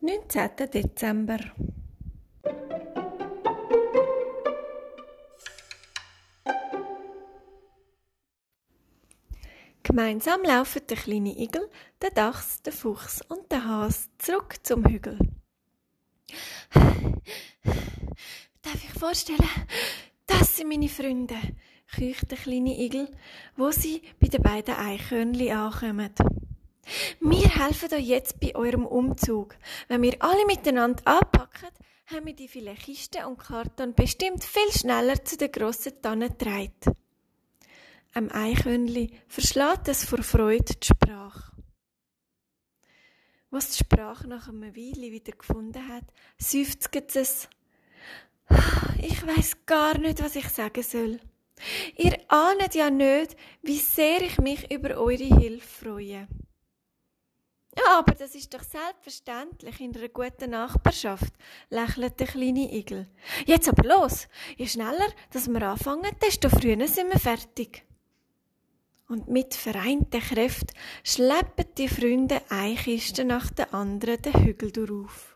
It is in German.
19. Dezember. Gemeinsam laufen der kleine Igel, der Dachs, der Fuchs und der Hase zurück zum Hügel. Darf ich vorstellen, das sind meine Freunde, keucht der kleine Igel, wo sie bei den beiden Eichhörnchen ankommen. Wir helfen euch jetzt bei eurem Umzug. Wenn wir alle miteinander anpacken, haben wir die vielen Kisten und Karton bestimmt viel schneller zu der grossen Tanne getragen. Am Eichhörnli verschlägt es vor Freude die Sprache. Was die Sprache nach einer Weile wieder gefunden hat, seufzt es. Ich weiß gar nicht, was ich sagen soll. Ihr ahnet ja nicht, wie sehr ich mich über eure Hilfe freue. Ja, aber das ist doch selbstverständlich in einer guten Nachbarschaft, lächelt der kleine Igel. Jetzt aber los! Je schneller, dass wir anfangen, desto früher sind wir fertig. Und mit vereinten Kräften schleppen die Freunde eine Kiste nach der anderen den Hügel durch.